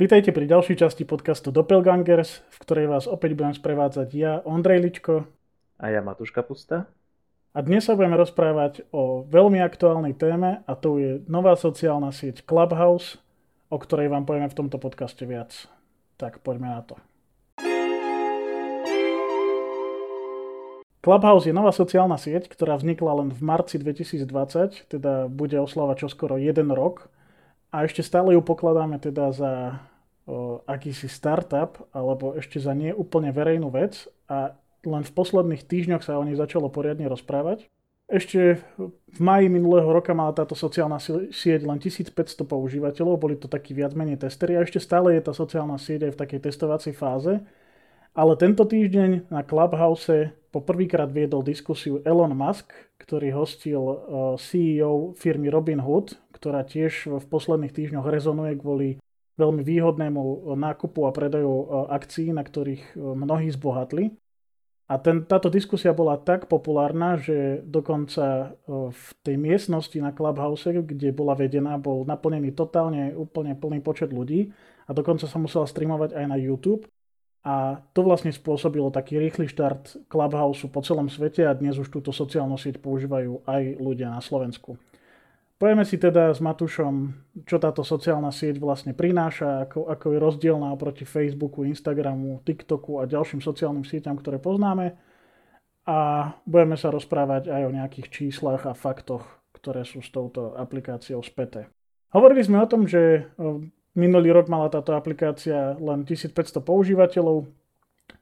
Vítajte pri ďalšej časti podcastu Doppelgangers, v ktorej vás opäť budem sprevádzať ja, Ondrej Ličko. A ja, Matúš Kapusta. A dnes sa budeme rozprávať o veľmi aktuálnej téme a to je nová sociálna sieť Clubhouse, o ktorej vám povieme v tomto podcaste viac. Tak poďme na to. Clubhouse je nová sociálna sieť, ktorá vznikla len v marci 2020, teda bude oslovať čoskoro jeden rok. A ešte stále ju pokladáme teda za akýsi startup, alebo ešte za nie úplne verejnú vec. A len v posledných týždňoch sa o nej začalo poriadne rozprávať. Ešte v maji minulého roka mala táto sociálna sieť len 1500 používateľov, boli to takí viac menej testery a ešte stále je tá sociálna sieť aj v takej testovacej fáze. Ale tento týždeň na Clubhouse poprvýkrát viedol diskusiu Elon Musk, ktorý hostil CEO firmy Robinhood, ktorá tiež v posledných týždňoch rezonuje kvôli veľmi výhodnému eh, nákupu a predaju eh, akcií, na ktorých mnohí zbohatli. A ten, táto diskusia bola tak populárna, že dokonca v tej miestnosti na Clubhouse, kde bola vedená, bol naplnený totálne úplne plný počet ľudí a dokonca sa musela streamovať aj na YouTube. A to vlastne spôsobilo taký rýchly štart Clubhouse po celom svete a dnes už túto sociálnu sieť používajú aj ľudia na Slovensku. Povieme si teda s Matušom, čo táto sociálna sieť vlastne prináša, ako, ako je rozdielná oproti Facebooku, Instagramu, TikToku a ďalším sociálnym sieťam, ktoré poznáme. A budeme sa rozprávať aj o nejakých číslach a faktoch, ktoré sú s touto aplikáciou späté. Hovorili sme o tom, že Minulý rok mala táto aplikácia len 1500 používateľov,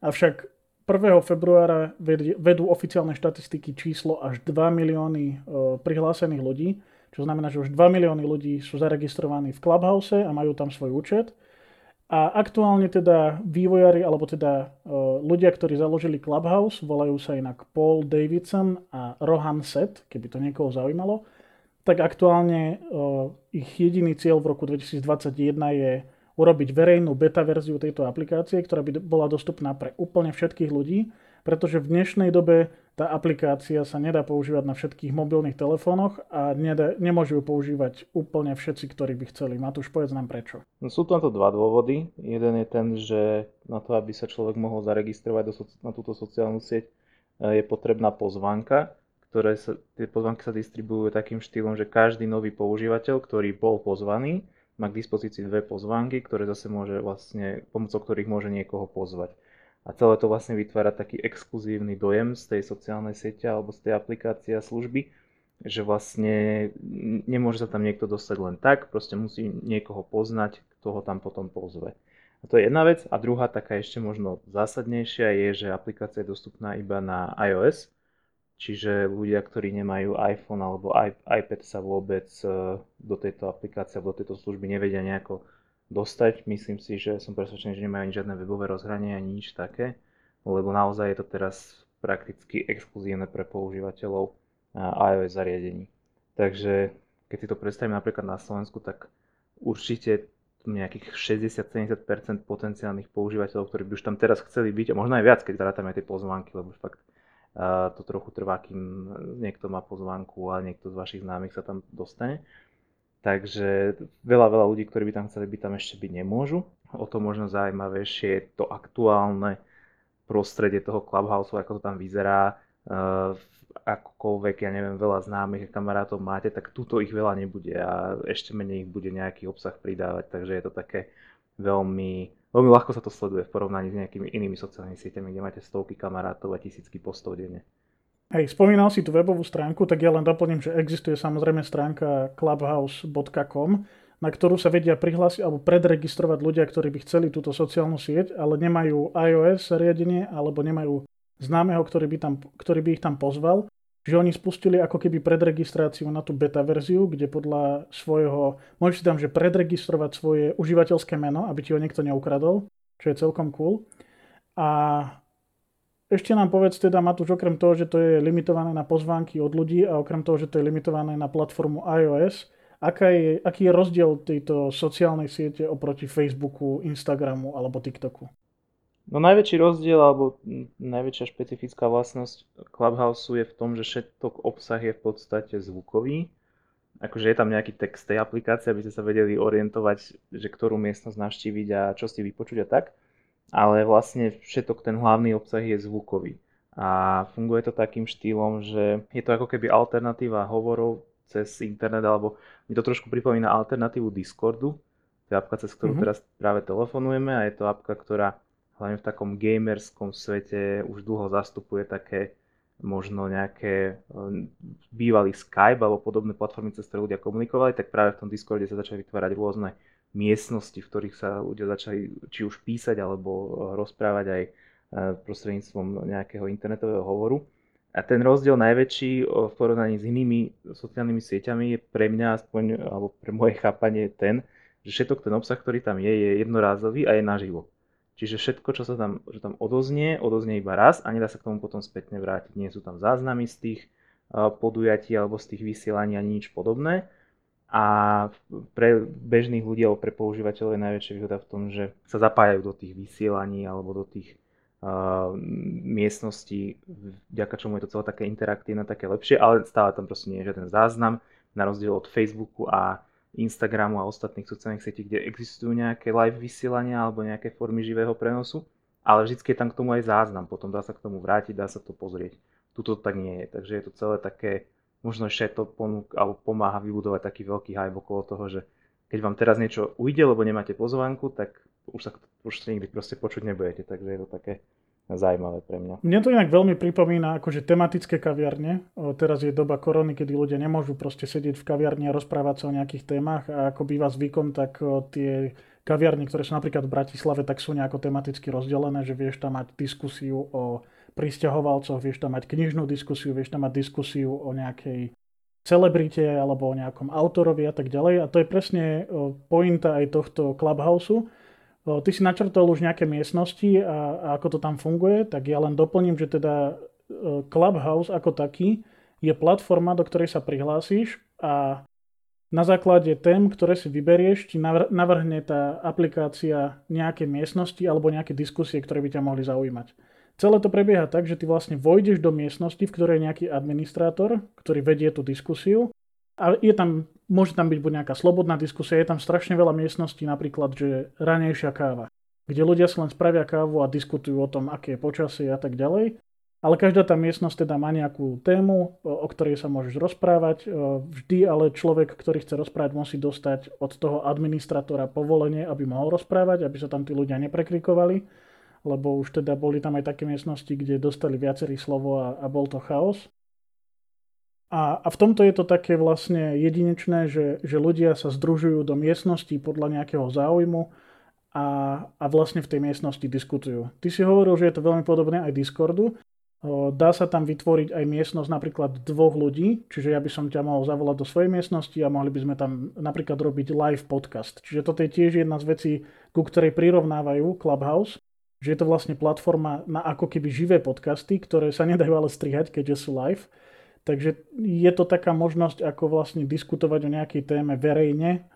avšak 1. februára vedú oficiálne štatistiky číslo až 2 milióny e, prihlásených ľudí, čo znamená, že už 2 milióny ľudí sú zaregistrovaní v Clubhouse a majú tam svoj účet. A aktuálne teda vývojári, alebo teda e, ľudia, ktorí založili Clubhouse, volajú sa inak Paul Davidson a Rohan Set, keby to niekoho zaujímalo, tak aktuálne ich jediný cieľ v roku 2021 je urobiť verejnú beta verziu tejto aplikácie, ktorá by bola dostupná pre úplne všetkých ľudí, pretože v dnešnej dobe tá aplikácia sa nedá používať na všetkých mobilných telefónoch a nedá, nemôžu ju používať úplne všetci, ktorí by chceli. Matúš, povedz nám prečo. No, sú tam to dva dôvody. Jeden je ten, že na to, aby sa človek mohol zaregistrovať do, na túto sociálnu sieť, e, je potrebná pozvánka ktoré sa, tie pozvanky sa distribujú takým štýlom, že každý nový používateľ, ktorý bol pozvaný, má k dispozícii dve pozvánky, ktoré zase môže vlastne, pomocou ktorých môže niekoho pozvať. A celé to vlastne vytvára taký exkluzívny dojem z tej sociálnej siete alebo z tej aplikácie a služby, že vlastne nemôže sa tam niekto dostať len tak, proste musí niekoho poznať, kto ho tam potom pozve. A to je jedna vec. A druhá, taká ešte možno zásadnejšia, je, že aplikácia je dostupná iba na iOS, Čiže ľudia, ktorí nemajú iPhone alebo iPad sa vôbec e, do tejto aplikácie do tejto služby nevedia nejako dostať. Myslím si, že som presvedčený, že nemajú ani žiadne webové rozhranie ani nič také, lebo naozaj je to teraz prakticky exkluzívne pre používateľov iOS zariadení. Takže keď si to predstavím napríklad na Slovensku, tak určite nejakých 60-70% potenciálnych používateľov, ktorí by už tam teraz chceli byť, a možno aj viac, keď rátame tie pozvánky, lebo fakt to trochu trvá, kým niekto má pozvánku a niekto z vašich známych sa tam dostane. Takže veľa, veľa ľudí, ktorí by tam chceli byť, tam ešte byť nemôžu. O to možno zaujímavejšie je to aktuálne prostredie toho Clubhouse, ako to tam vyzerá. Akokoľvek, ja neviem, veľa známych kamarátov máte, tak túto ich veľa nebude a ešte menej ich bude nejaký obsah pridávať. Takže je to také veľmi veľmi ľahko sa to sleduje v porovnaní s nejakými inými sociálnymi sieťami, kde máte stovky kamarátov a tisícky postov denne. Hej, spomínal si tú webovú stránku, tak ja len doplním, že existuje samozrejme stránka clubhouse.com, na ktorú sa vedia prihlásiť alebo predregistrovať ľudia, ktorí by chceli túto sociálnu sieť, ale nemajú iOS zariadenie alebo nemajú známeho, ktorý by, tam, ktorý by ich tam pozval že oni spustili ako keby predregistráciu na tú beta verziu, kde podľa svojho, môžeš si tam, že predregistrovať svoje užívateľské meno, aby ti ho niekto neukradol, čo je celkom cool. A ešte nám povedz teda, Matúš, okrem toho, že to je limitované na pozvánky od ľudí a okrem toho, že to je limitované na platformu iOS, aká je, aký je rozdiel tejto sociálnej siete oproti Facebooku, Instagramu alebo TikToku? No najväčší rozdiel alebo najväčšia špecifická vlastnosť Clubhouse je v tom, že všetok obsah je v podstate zvukový akože je tam nejaký text tej aplikácie, aby ste sa vedeli orientovať, že ktorú miestnosť navštíviť a čo si vypočuť a tak. Ale vlastne všetok ten hlavný obsah je zvukový. A funguje to takým štýlom, že je to ako keby alternatíva hovorov cez internet, alebo mi to trošku pripomína alternatívu Discordu. To je apka, cez ktorú mm-hmm. teraz práve telefonujeme a je to apka, ktorá hlavne v takom gamerskom svete už dlho zastupuje také možno nejaké um, bývalý Skype alebo podobné platformy, cez ktoré ľudia komunikovali, tak práve v tom Discorde sa začali vytvárať rôzne miestnosti, v ktorých sa ľudia začali či už písať alebo uh, rozprávať aj uh, prostredníctvom nejakého internetového hovoru. A ten rozdiel najväčší uh, v porovnaní s inými sociálnymi sieťami je pre mňa, aspoň, alebo pre moje chápanie ten, že všetok ten obsah, ktorý tam je, je jednorázový a je naživo. Čiže všetko, čo sa tam, že tam odoznie, odoznie iba raz a nedá sa k tomu potom spätne vrátiť. Nie sú tam záznamy z tých podujatí alebo z tých vysielaní ani nič podobné. A pre bežných ľudí alebo pre používateľov je najväčšia výhoda v tom, že sa zapájajú do tých vysielaní alebo do tých uh, miestností, vďaka čomu je to celé také interaktívne, také lepšie, ale stále tam proste nie je žiaden záznam, na rozdiel od Facebooku a Instagramu a ostatných sociálnych sietí, kde existujú nejaké live vysielania alebo nejaké formy živého prenosu, ale vždy je tam k tomu aj záznam, potom dá sa k tomu vrátiť, dá sa to pozrieť. Tuto tak nie je, takže je to celé také, možno ešte to ponúk, alebo pomáha vybudovať taký veľký hype okolo toho, že keď vám teraz niečo ujde, lebo nemáte pozvánku, tak už sa už sa nikdy proste počuť nebudete, takže je to také zaujímavé pre mňa. Mne to inak veľmi pripomína akože tematické kaviarne. O, teraz je doba korony, kedy ľudia nemôžu proste sedieť v kaviarni a rozprávať sa o nejakých témach a ako býva zvykom, tak o, tie kaviarne, ktoré sú napríklad v Bratislave, tak sú nejako tematicky rozdelené, že vieš tam mať diskusiu o pristahovalcoch, vieš tam mať knižnú diskusiu, vieš tam mať diskusiu o nejakej celebrite alebo o nejakom autorovi a tak ďalej. A to je presne pointa aj tohto Clubhouse, Ty si načrtol už nejaké miestnosti a, a ako to tam funguje, tak ja len doplním, že teda Clubhouse ako taký je platforma, do ktorej sa prihlásíš a na základe tém, ktoré si vyberieš, ti navrhne tá aplikácia nejaké miestnosti alebo nejaké diskusie, ktoré by ťa mohli zaujímať. Celé to prebieha tak, že ty vlastne vojdeš do miestnosti, v ktorej je nejaký administrátor, ktorý vedie tú diskusiu a je tam, môže tam byť buď nejaká slobodná diskusia, je tam strašne veľa miestností, napríklad, že ranejšia káva, kde ľudia si len spravia kávu a diskutujú o tom, aké je počasie a tak ďalej. Ale každá tá miestnosť teda má nejakú tému, o ktorej sa môžeš rozprávať. Vždy ale človek, ktorý chce rozprávať, musí dostať od toho administratora povolenie, aby mohol rozprávať, aby sa tam tí ľudia neprekrikovali, lebo už teda boli tam aj také miestnosti, kde dostali viacerý slovo a, a bol to chaos. A, a v tomto je to také vlastne jedinečné, že, že ľudia sa združujú do miestnosti podľa nejakého záujmu a, a vlastne v tej miestnosti diskutujú. Ty si hovoril, že je to veľmi podobné aj Discordu. Dá sa tam vytvoriť aj miestnosť napríklad dvoch ľudí, čiže ja by som ťa mohol zavolať do svojej miestnosti a mohli by sme tam napríklad robiť live podcast. Čiže toto je tiež jedna z vecí, ku ktorej prirovnávajú Clubhouse, že je to vlastne platforma na ako keby živé podcasty, ktoré sa nedajú ale strihať, keďže sú live Takže je to taká možnosť, ako vlastne diskutovať o nejakej téme verejne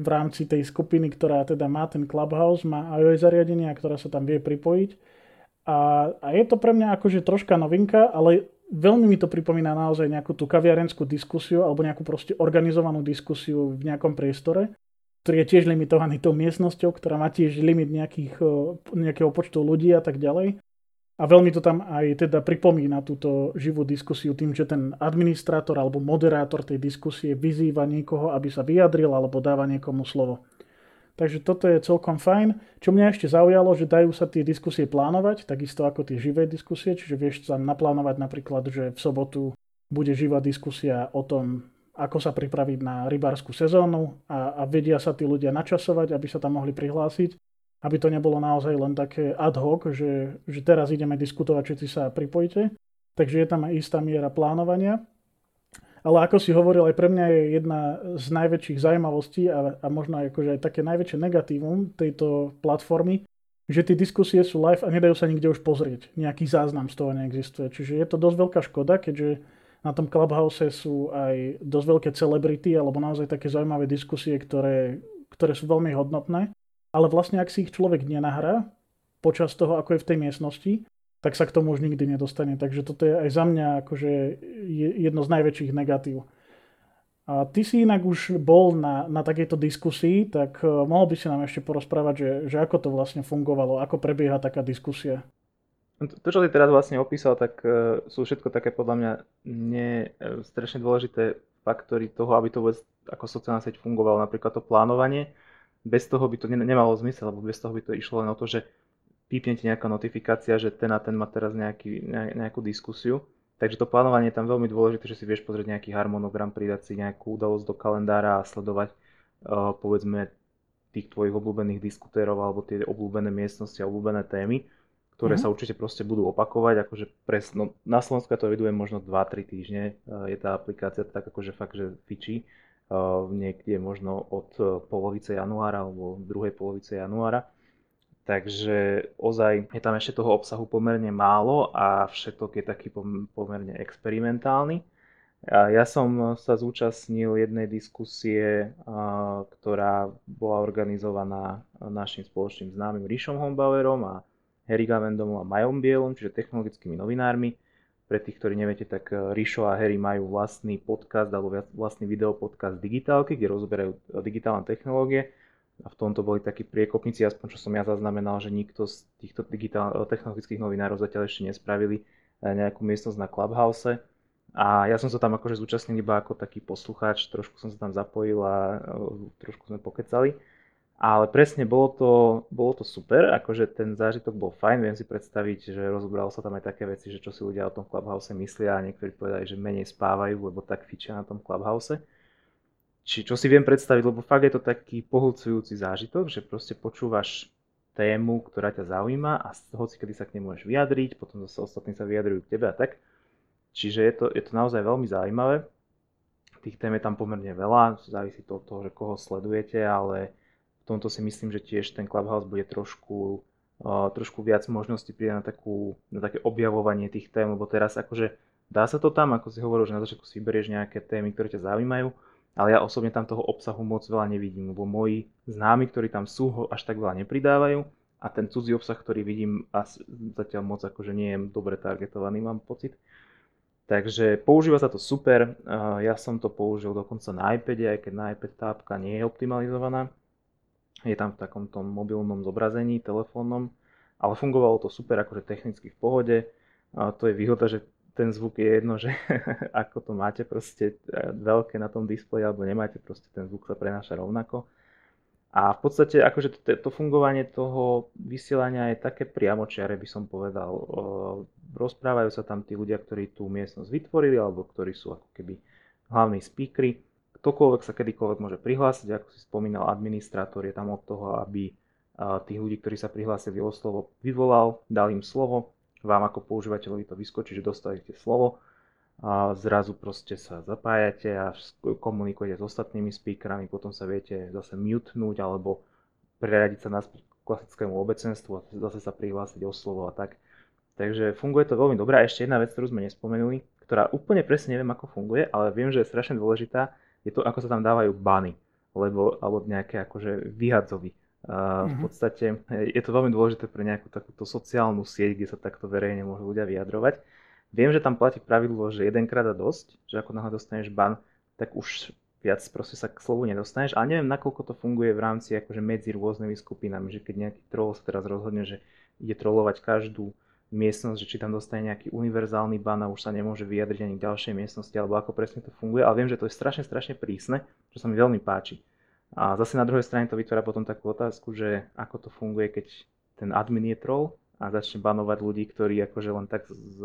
v rámci tej skupiny, ktorá teda má ten Clubhouse, má iOS zariadenie, ktorá sa tam vie pripojiť. A, a je to pre mňa akože troška novinka, ale veľmi mi to pripomína naozaj nejakú tú kaviarenskú diskusiu alebo nejakú proste organizovanú diskusiu v nejakom priestore, ktorý je tiež limitovaný tou miestnosťou, ktorá má tiež limit nejakých, nejakého počtu ľudí a tak ďalej. A veľmi to tam aj teda pripomína túto živú diskusiu tým, že ten administrátor alebo moderátor tej diskusie vyzýva niekoho, aby sa vyjadril alebo dáva niekomu slovo. Takže toto je celkom fajn. Čo mňa ešte zaujalo, že dajú sa tie diskusie plánovať, takisto ako tie živé diskusie, čiže vieš sa naplánovať napríklad, že v sobotu bude živá diskusia o tom, ako sa pripraviť na rybárskú sezónu a, a vedia sa tí ľudia načasovať, aby sa tam mohli prihlásiť aby to nebolo naozaj len také ad hoc, že, že teraz ideme diskutovať, či sa pripojite. Takže je tam aj istá miera plánovania. Ale ako si hovoril, aj pre mňa je jedna z najväčších zaujímavostí a, a možno akože aj také najväčšie negatívum tejto platformy, že tie diskusie sú live a nedajú sa nikde už pozrieť. Nejaký záznam z toho neexistuje. Čiže je to dosť veľká škoda, keďže na tom Clubhouse sú aj dosť veľké celebrity alebo naozaj také zaujímavé diskusie, ktoré, ktoré sú veľmi hodnotné ale vlastne ak si ich človek nenahrá počas toho, ako je v tej miestnosti, tak sa k tomu už nikdy nedostane. Takže toto je aj za mňa akože jedno z najväčších negatív. A ty si inak už bol na, na takejto diskusii, tak uh, mohol by si nám ešte porozprávať, že, že ako to vlastne fungovalo, ako prebieha taká diskusia. No to, čo ty teraz vlastne opísal, tak uh, sú všetko také podľa mňa nie, uh, strašne dôležité faktory toho, aby to vôbec ako sociálna sieť fungovalo, napríklad to plánovanie. Bez toho by to ne, nemalo zmysel, lebo bez toho by to išlo len o to, že pípne nejaká notifikácia, že ten a ten má teraz nejaký, nejakú diskusiu Takže to plánovanie je tam veľmi dôležité, že si vieš pozrieť nejaký harmonogram, pridať si nejakú udalosť do kalendára a sledovať uh, povedzme tých tvojich obľúbených diskutérov alebo tie obľúbené miestnosti a obľúbené témy, ktoré mm-hmm. sa určite proste budú opakovať, akože presno, na Slovensku to viduje možno 2-3 týždne, uh, je tá aplikácia tak akože fakt, že fičí, uh, niekde možno od polovice januára alebo druhej polovice januára Takže ozaj je tam ešte toho obsahu pomerne málo a všetok je taký pomerne experimentálny. Ja som sa zúčastnil jednej diskusie, ktorá bola organizovaná našim spoločným známym Ríšom Hombauerom a Harry Gavendom a Majom Bielom, čiže technologickými novinármi. Pre tých, ktorí neviete, tak Ríšo a Harry majú vlastný podcast alebo vlastný videopodcast Digitálky, kde rozoberajú digitálne technológie a v tomto boli takí priekopníci, aspoň čo som ja zaznamenal, že nikto z týchto digitál- technologických novinárov zatiaľ ešte nespravili eh, nejakú miestnosť na Clubhouse. A ja som sa tam akože zúčastnil iba ako taký poslucháč, trošku som sa tam zapojil a eh, trošku sme pokecali. Ale presne bolo to, bolo to super, akože ten zážitok bol fajn, viem si predstaviť, že rozobralo sa tam aj také veci, že čo si ľudia o tom Clubhouse myslia a niektorí povedali, že menej spávajú, lebo tak fičia na tom Clubhouse či, čo si viem predstaviť, lebo fakt je to taký pohľcujúci zážitok, že proste počúvaš tému, ktorá ťa zaujíma a hoci kedy sa k nej môžeš vyjadriť, potom zase ostatní sa vyjadrujú k tebe a tak. Čiže je to, je to naozaj veľmi zaujímavé. Tých tém je tam pomerne veľa, závisí to od toho, že koho sledujete, ale tomto si myslím, že tiež ten Clubhouse bude trošku, trošku viac možností príde na, takú, na také objavovanie tých tém, lebo teraz akože dá sa to tam, ako si hovoril, že na začiatku si vyberieš nejaké témy, ktoré ťa zaujímajú, ale ja osobne tam toho obsahu moc veľa nevidím, lebo moji známi, ktorí tam sú, ho až tak veľa nepridávajú a ten cudzí obsah, ktorý vidím, zatiaľ moc akože nie je dobre targetovaný, mám pocit. Takže používa sa to super, ja som to použil dokonca na iPade, aj keď na iPad tápka nie je optimalizovaná. Je tam v takom tom mobilnom zobrazení, telefónnom, ale fungovalo to super, akože technicky v pohode. A to je výhoda, že ten zvuk je jedno, že ako to máte proste e, veľké na tom displeji alebo nemáte, proste ten zvuk sa prenáša rovnako. A v podstate akože to, to fungovanie toho vysielania je také priamočiare, by som povedal. Rozprávajú sa tam tí ľudia, ktorí tú miestnosť vytvorili alebo ktorí sú ako keby hlavní speakery. Ktokoľvek sa kedykoľvek môže prihlásiť, ako si spomínal, administrátor je tam od toho, aby tých ľudí, ktorí sa prihlásili o slovo, vyvolal, dal im slovo, vám ako používateľovi to vyskočí, že dostanete slovo a zrazu proste sa zapájate a komunikujete s ostatnými speakerami, potom sa viete zase mutenúť alebo preradiť sa na klasickému obecenstvu a zase sa prihlásiť o slovo a tak. Takže funguje to veľmi dobre. A ešte jedna vec, ktorú sme nespomenuli, ktorá úplne presne neviem, ako funguje, ale viem, že je strašne dôležitá, je to, ako sa tam dávajú bany, lebo, alebo nejaké akože vyhadzovy. A v mhm. podstate je to veľmi dôležité pre nejakú takúto sociálnu sieť, kde sa takto verejne môžu ľudia vyjadrovať. Viem, že tam platí pravidlo, že jedenkrát a dosť, že ako náhle dostaneš ban, tak už viac proste sa k slovu nedostaneš, ale neviem, nakoľko to funguje v rámci akože medzi rôznymi skupinami, že keď nejaký troll sa teraz rozhodne, že ide trollovať každú miestnosť, že či tam dostane nejaký univerzálny ban a už sa nemôže vyjadriť ani k ďalšej miestnosti, alebo ako presne to funguje, ale viem, že to je strašne, strašne prísne, čo sa mi veľmi páči. A zase na druhej strane to vytvára potom takú otázku, že ako to funguje, keď ten admin je troll a začne banovať ľudí, ktorí akože len tak, z,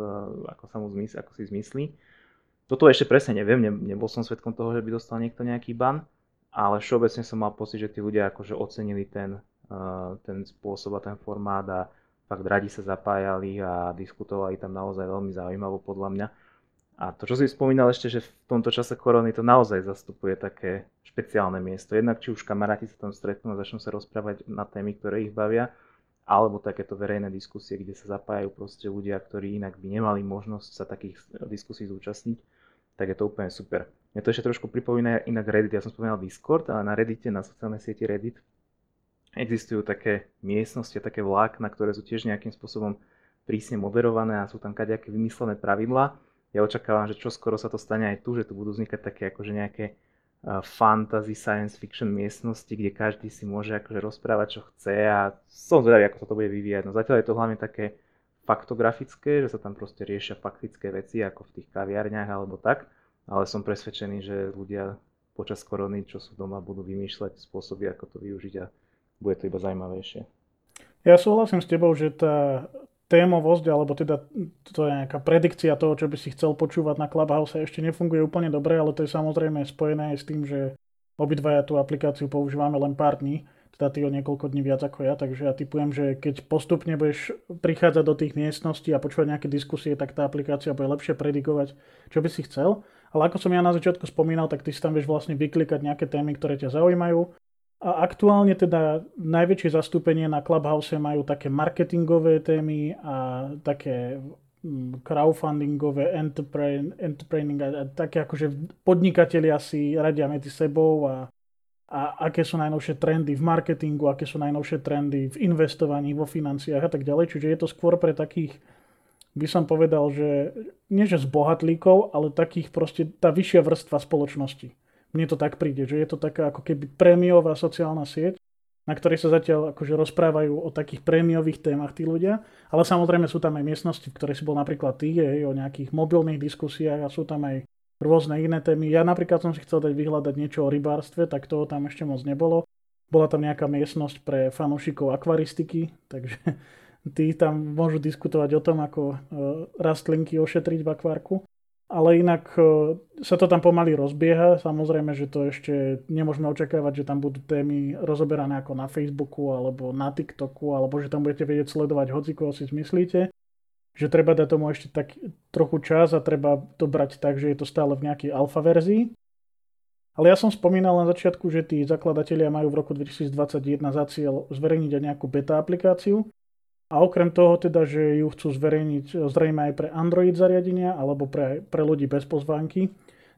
ako sa mu zmysl, ako si zmyslí. Toto ešte presne neviem, ne, nebol som svetkom toho, že by dostal niekto nejaký ban, ale všeobecne som mal pocit, že tí ľudia akože ocenili ten, uh, ten spôsob a ten formát a fakt radi sa zapájali a diskutovali tam naozaj veľmi zaujímavo podľa mňa. A to, čo si spomínal ešte, že v tomto čase korony to naozaj zastupuje také špeciálne miesto. Jednak či už kamaráti sa tam stretnú a začnú sa rozprávať na témy, ktoré ich bavia, alebo takéto verejné diskusie, kde sa zapájajú proste ľudia, ktorí inak by nemali možnosť sa takých diskusí zúčastniť, tak je to úplne super. Mne to ešte trošku pripomína inak Reddit. Ja som spomínal Discord, ale na Reddite, na sociálnej sieti Reddit, existujú také miestnosti, také vlákna, ktoré sú tiež nejakým spôsobom prísne moderované a sú tam kadejaké vymyslené pravidlá ja očakávam, že čo skoro sa to stane aj tu, že tu budú vznikať také akože nejaké fantasy science fiction miestnosti, kde každý si môže akože rozprávať, čo chce a som zvedavý, ako sa to bude vyvíjať. No zatiaľ je to hlavne také faktografické, že sa tam proste riešia faktické veci, ako v tých kaviarniach alebo tak, ale som presvedčený, že ľudia počas korony, čo sú doma, budú vymýšľať spôsoby, ako to využiť a bude to iba zaujímavejšie. Ja súhlasím s tebou, že tá témovosť, alebo teda to je nejaká predikcia toho, čo by si chcel počúvať na Clubhouse ešte nefunguje úplne dobre, ale to je samozrejme spojené aj s tým, že obidvaja tú aplikáciu používame len pár dní, teda ty o niekoľko dní viac ako ja, takže ja typujem, že keď postupne budeš prichádzať do tých miestností a počúvať nejaké diskusie, tak tá aplikácia bude lepšie predikovať, čo by si chcel. Ale ako som ja na začiatku spomínal, tak ty si tam vieš vlastne vyklikať nejaké témy, ktoré ťa zaujímajú a aktuálne teda najväčšie zastúpenie na Clubhouse majú také marketingové témy a také mm, crowdfundingové, entrepreneuring a, a také akože podnikatelia si radia medzi sebou a, a aké sú najnovšie trendy v marketingu, aké sú najnovšie trendy v investovaní, vo financiách a tak ďalej. Čiže je to skôr pre takých, by som povedal, že nie že z bohatlíkov, ale takých proste tá vyššia vrstva spoločnosti. Mne to tak príde, že je to taká ako keby prémiová sociálna sieť, na ktorej sa zatiaľ akože rozprávajú o takých prémiových témach tí ľudia, ale samozrejme sú tam aj miestnosti, v ktorej si bol napríklad ty, hej, o nejakých mobilných diskusiách a sú tam aj rôzne iné témy. Ja napríklad som si chcel dať vyhľadať niečo o rybárstve, tak toho tam ešte moc nebolo. Bola tam nejaká miestnosť pre fanúšikov akvaristiky, takže tí tam môžu diskutovať o tom, ako e, rastlinky ošetriť v akvárku. Ale inak e, sa to tam pomaly rozbieha. Samozrejme, že to ešte nemôžeme očakávať, že tam budú témy rozoberané ako na Facebooku alebo na TikToku, alebo že tam budete vedieť sledovať hoci koho si zmyslíte. Že treba dať tomu ešte tak trochu čas a treba to brať tak, že je to stále v nejakej alfa verzii. Ale ja som spomínal na začiatku, že tí zakladatelia majú v roku 2021 za cieľ zverejniť aj nejakú beta aplikáciu, a okrem toho teda, že ju chcú zverejniť zrejme aj pre Android zariadenia alebo pre, pre ľudí bez pozvánky,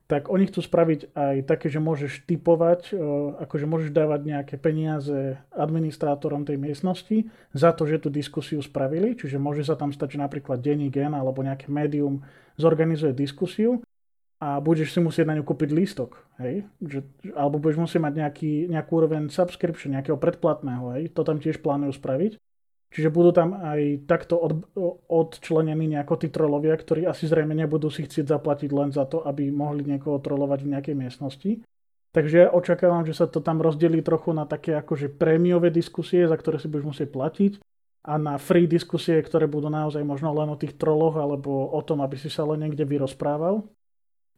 tak oni chcú spraviť aj také, že môžeš typovať, e, akože môžeš dávať nejaké peniaze administrátorom tej miestnosti za to, že tú diskusiu spravili. Čiže môže sa tam stať, že napríklad denní gen alebo nejaké médium zorganizuje diskusiu a budeš si musieť na ňu kúpiť lístok, hej? Že, alebo budeš musieť mať nejaký, nejakú úroveň subscription, nejakého predplatného, hej? To tam tiež plánujú spraviť. Čiže budú tam aj takto od, odčlenení nejako tí trolovia, ktorí asi zrejme nebudú si chcieť zaplatiť len za to, aby mohli niekoho trolovať v nejakej miestnosti. Takže očakávam, že sa to tam rozdelí trochu na také akože prémiové diskusie, za ktoré si budeš musieť platiť a na free diskusie, ktoré budú naozaj možno len o tých troloch alebo o tom, aby si sa len niekde vyrozprával.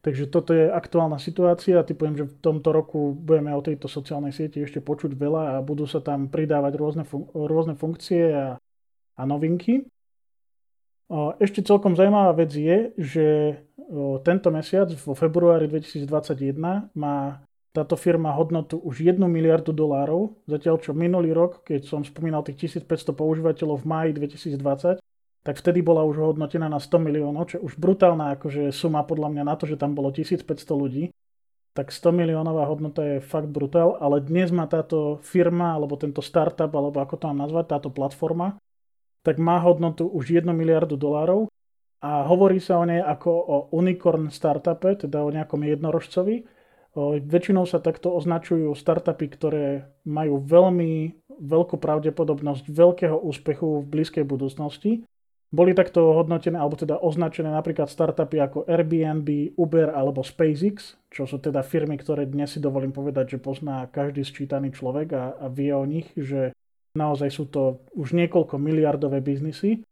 Takže toto je aktuálna situácia. Typujem, že v tomto roku budeme o tejto sociálnej sieti ešte počuť veľa a budú sa tam pridávať rôzne, fun- rôzne funkcie a, a novinky. Ešte celkom zaujímavá vec je, že tento mesiac, vo februári 2021, má táto firma hodnotu už 1 miliardu dolárov, zatiaľ čo minulý rok, keď som spomínal tých 1500 používateľov v máji 2020, tak vtedy bola už hodnotená na 100 miliónov, čo už brutálna akože suma podľa mňa na to, že tam bolo 1500 ľudí. Tak 100 miliónová hodnota je fakt brutál, ale dnes má táto firma, alebo tento startup, alebo ako to mám nazvať, táto platforma, tak má hodnotu už 1 miliardu dolárov a hovorí sa o nej ako o unicorn startupe, teda o nejakom jednorožcovi. Väčšinou sa takto označujú startupy, ktoré majú veľmi veľkú pravdepodobnosť veľkého úspechu v blízkej budúcnosti boli takto hodnotené, alebo teda označené napríklad startupy ako Airbnb, Uber alebo SpaceX, čo sú teda firmy, ktoré dnes si dovolím povedať, že pozná každý sčítaný človek a, a vie o nich, že naozaj sú to už niekoľko miliardové biznisy.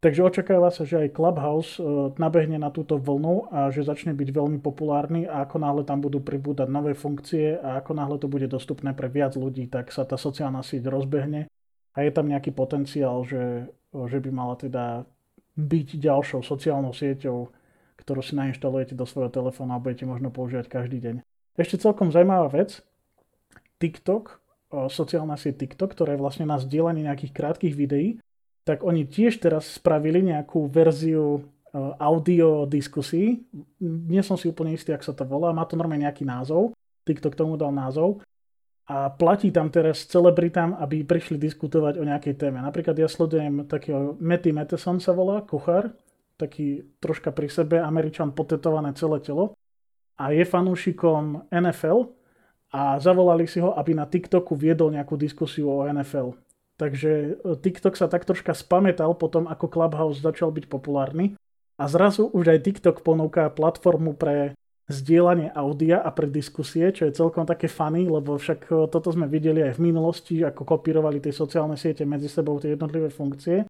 Takže očakáva sa, že aj Clubhouse e, nabehne na túto vlnu a že začne byť veľmi populárny a ako náhle tam budú pribúdať nové funkcie a ako náhle to bude dostupné pre viac ľudí, tak sa tá sociálna sieť rozbehne a je tam nejaký potenciál, že že by mala teda byť ďalšou sociálnou sieťou, ktorú si nainštalujete do svojho telefónu a budete možno používať každý deň. Ešte celkom zaujímavá vec, TikTok, sociálna sieť TikTok, ktorá je vlastne na zdieľanie nejakých krátkých videí, tak oni tiež teraz spravili nejakú verziu audio diskusí. Nie som si úplne istý, ak sa to volá, má to normálne nejaký názov. TikTok tomu dal názov a platí tam teraz celebritám, aby prišli diskutovať o nejakej téme. Napríklad ja sledujem takého Matty Matheson sa volá, kuchár, taký troška pri sebe, američan potetované celé telo a je fanúšikom NFL a zavolali si ho, aby na TikToku viedol nejakú diskusiu o NFL. Takže e, TikTok sa tak troška spametal potom, ako Clubhouse začal byť populárny a zrazu už aj TikTok ponúka platformu pre zdieľanie audia a pre diskusie, čo je celkom také funny, lebo však e, toto sme videli aj v minulosti, ako kopírovali tie sociálne siete medzi sebou tie jednotlivé funkcie.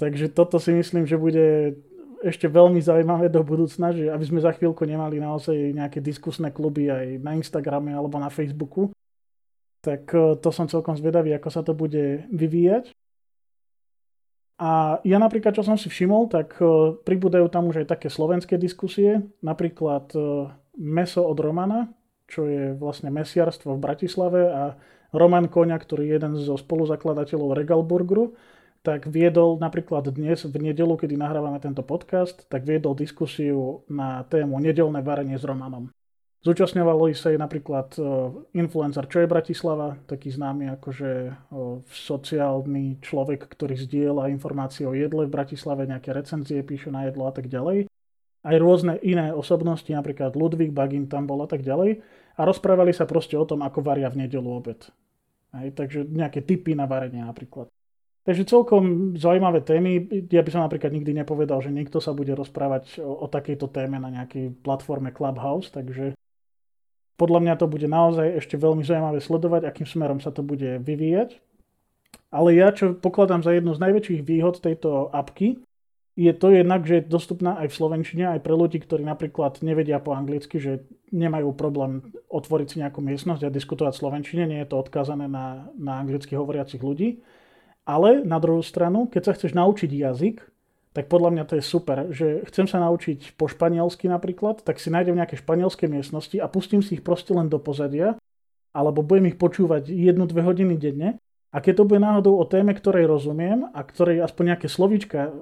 Takže toto si myslím, že bude ešte veľmi zaujímavé do budúcna, že aby sme za chvíľku nemali naozaj nejaké diskusné kluby aj na Instagrame alebo na Facebooku. Tak e, to som celkom zvedavý, ako sa to bude vyvíjať. A ja napríklad, čo som si všimol, tak e, pribúdajú tam už aj také slovenské diskusie, napríklad e, Meso od Romana, čo je vlastne mesiarstvo v Bratislave a Roman Koňa, ktorý je jeden zo spoluzakladateľov Regalburgeru, tak viedol napríklad dnes v nedelu, kedy nahrávame tento podcast, tak viedol diskusiu na tému nedelné varenie s Romanom. Zúčastňovalo sa aj napríklad e, influencer Čo je Bratislava, taký známy akože sociálny človek, ktorý zdieľa informácie o jedle v Bratislave, nejaké recenzie píše na jedlo a tak ďalej. Aj rôzne iné osobnosti, napríklad Ludvík Bagin tam bol a tak ďalej. A rozprávali sa proste o tom, ako varia v nedelu obed. Hej, takže nejaké typy na varenie napríklad. Takže celkom zaujímavé témy. Ja by som napríklad nikdy nepovedal, že niekto sa bude rozprávať o, o takejto téme na nejakej platforme Clubhouse, takže podľa mňa to bude naozaj ešte veľmi zaujímavé sledovať, akým smerom sa to bude vyvíjať. Ale ja, čo pokladám za jednu z najväčších výhod tejto apky, je to jednak, že je dostupná aj v Slovenčine, aj pre ľudí, ktorí napríklad nevedia po anglicky, že nemajú problém otvoriť si nejakú miestnosť a diskutovať v Slovenčine, nie je to odkázané na, na anglicky hovoriacich ľudí. Ale na druhú stranu, keď sa chceš naučiť jazyk, tak podľa mňa to je super, že chcem sa naučiť po španielsky napríklad, tak si nájdem nejaké španielské miestnosti a pustím si ich proste len do pozadia, alebo budem ich počúvať jednu, dve hodiny denne. A keď to bude náhodou o téme, ktorej rozumiem a ktorej aspoň nejaké slovíčka e,